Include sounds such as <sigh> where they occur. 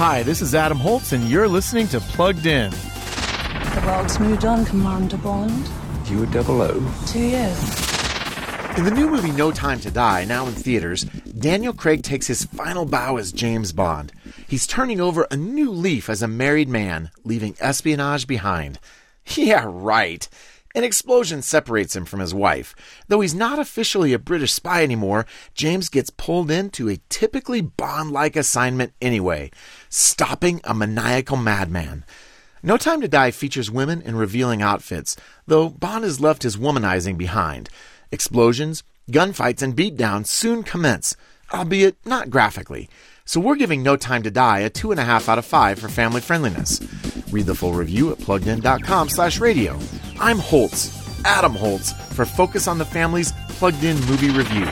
Hi, this is Adam Holz, and you're listening to Plugged In. The world's moved on, Commander Bond. You were double O. Two years. In the new movie No Time to Die, now in theaters, Daniel Craig takes his final bow as James Bond. He's turning over a new leaf as a married man, leaving espionage behind. <laughs> Yeah, right. An explosion separates him from his wife. Though he's not officially a British spy anymore, James gets pulled into a typically Bond like assignment anyway stopping a maniacal madman. No Time to Die features women in revealing outfits, though Bond has left his womanizing behind. Explosions, gunfights, and beatdowns soon commence, albeit not graphically. So we're giving No Time to Die a 2.5 out of 5 for family friendliness. Read the full review at pluggedin.com slash radio. I'm Holz, Adam Holz, for Focus on the Family's Plugged In Movie Review.